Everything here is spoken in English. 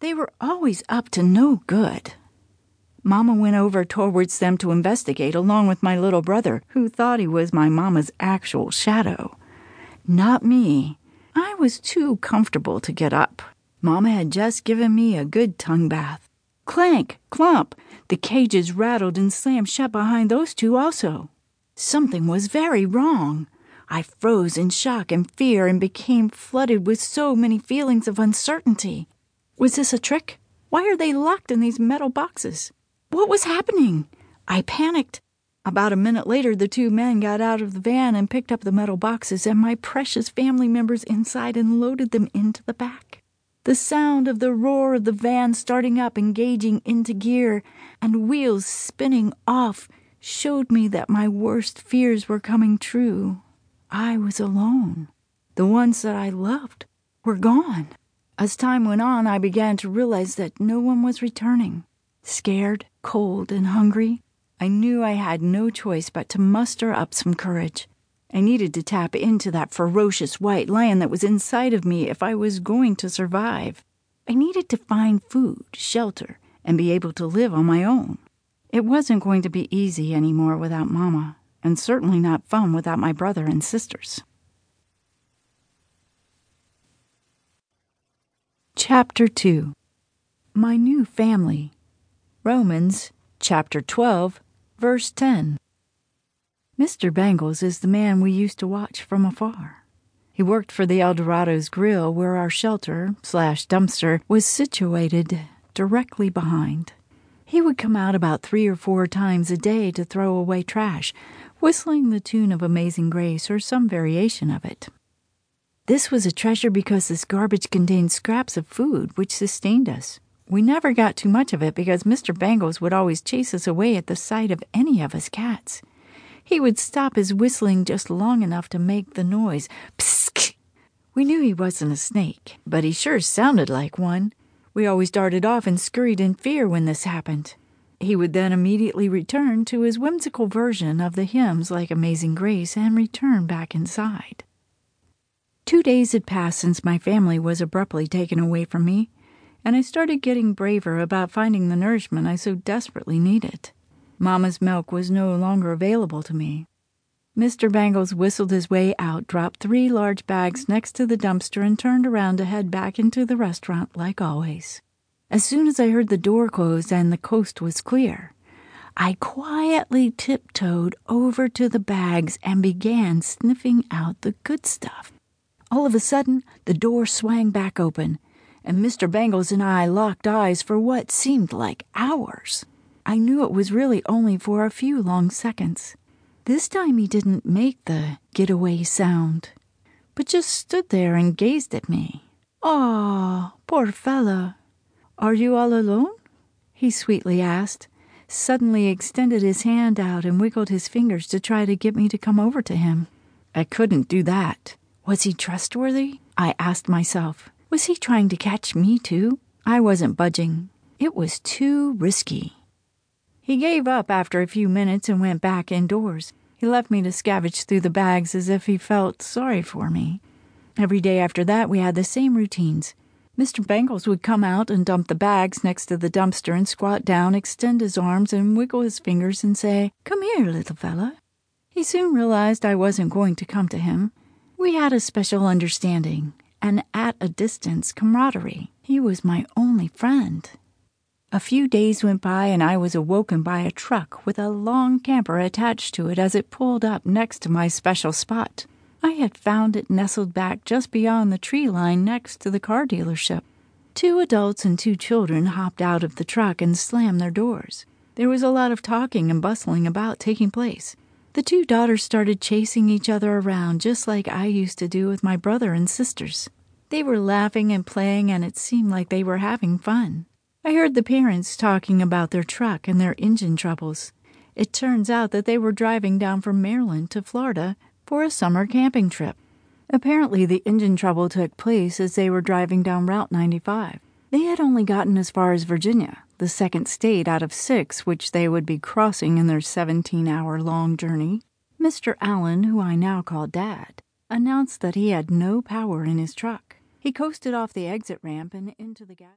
They were always up to no good. Mamma went over towards them to investigate along with my little brother, who thought he was my mamma's actual shadow. Not me. I was too comfortable to get up. Mamma had just given me a good tongue bath. Clank, clump, the cages rattled and slammed shut behind those two also. Something was very wrong. I froze in shock and fear and became flooded with so many feelings of uncertainty. Was this a trick? Why are they locked in these metal boxes? What was happening? I panicked. About a minute later, the two men got out of the van and picked up the metal boxes and my precious family members inside and loaded them into the back. The sound of the roar of the van starting up, engaging into gear, and wheels spinning off showed me that my worst fears were coming true. I was alone. The ones that I loved were gone. As time went on, I began to realize that no one was returning. Scared, cold, and hungry, I knew I had no choice but to muster up some courage. I needed to tap into that ferocious white lion that was inside of me if I was going to survive. I needed to find food, shelter, and be able to live on my own. It wasn't going to be easy anymore without Mama, and certainly not fun without my brother and sisters. Chapter 2 My New Family Romans chapter 12, verse 10. Mr. Bangles is the man we used to watch from afar. He worked for the Eldorado's Grill, where our shelter slash dumpster was situated directly behind. He would come out about three or four times a day to throw away trash, whistling the tune of Amazing Grace or some variation of it. This was a treasure because this garbage contained scraps of food which sustained us. We never got too much of it because Mr. Bangles would always chase us away at the sight of any of us cats. He would stop his whistling just long enough to make the noise pssk. We knew he wasn't a snake, but he sure sounded like one. We always darted off and scurried in fear when this happened. He would then immediately return to his whimsical version of the hymns like Amazing Grace and return back inside. Two days had passed since my family was abruptly taken away from me and I started getting braver about finding the nourishment I so desperately needed. Mamma's milk was no longer available to me. Mr. Bangles whistled his way out, dropped three large bags next to the dumpster, and turned around to head back into the restaurant like always. As soon as I heard the door close and the coast was clear, I quietly tiptoed over to the bags and began sniffing out the good stuff. All of a sudden, the door swang back open, and Mr. Bangles and I locked eyes for what seemed like hours. I knew it was really only for a few long seconds. This time he didn't make the getaway sound, but just stood there and gazed at me. Ah, poor fella. Are you all alone? he sweetly asked, suddenly extended his hand out and wiggled his fingers to try to get me to come over to him. I couldn't do that. Was he trustworthy? I asked myself. Was he trying to catch me, too? I wasn't budging. It was too risky. He gave up after a few minutes and went back indoors. He left me to scavenge through the bags as if he felt sorry for me. Every day after that, we had the same routines. Mr. Bangles would come out and dump the bags next to the dumpster and squat down, extend his arms, and wiggle his fingers and say, Come here, little fella. He soon realized I wasn't going to come to him. We had a special understanding, and at a distance camaraderie. He was my only friend. A few days went by, and I was awoken by a truck with a long camper attached to it as it pulled up next to my special spot. I had found it nestled back just beyond the tree line next to the car dealership. Two adults and two children hopped out of the truck and slammed their doors. There was a lot of talking and bustling about taking place. The two daughters started chasing each other around just like I used to do with my brother and sisters. They were laughing and playing, and it seemed like they were having fun. I heard the parents talking about their truck and their engine troubles. It turns out that they were driving down from Maryland to Florida for a summer camping trip. Apparently, the engine trouble took place as they were driving down Route 95. They had only gotten as far as Virginia, the second state out of six which they would be crossing in their 17 hour long journey. Mr. Allen, who I now call Dad, announced that he had no power in his truck. He coasted off the exit ramp and into the gas.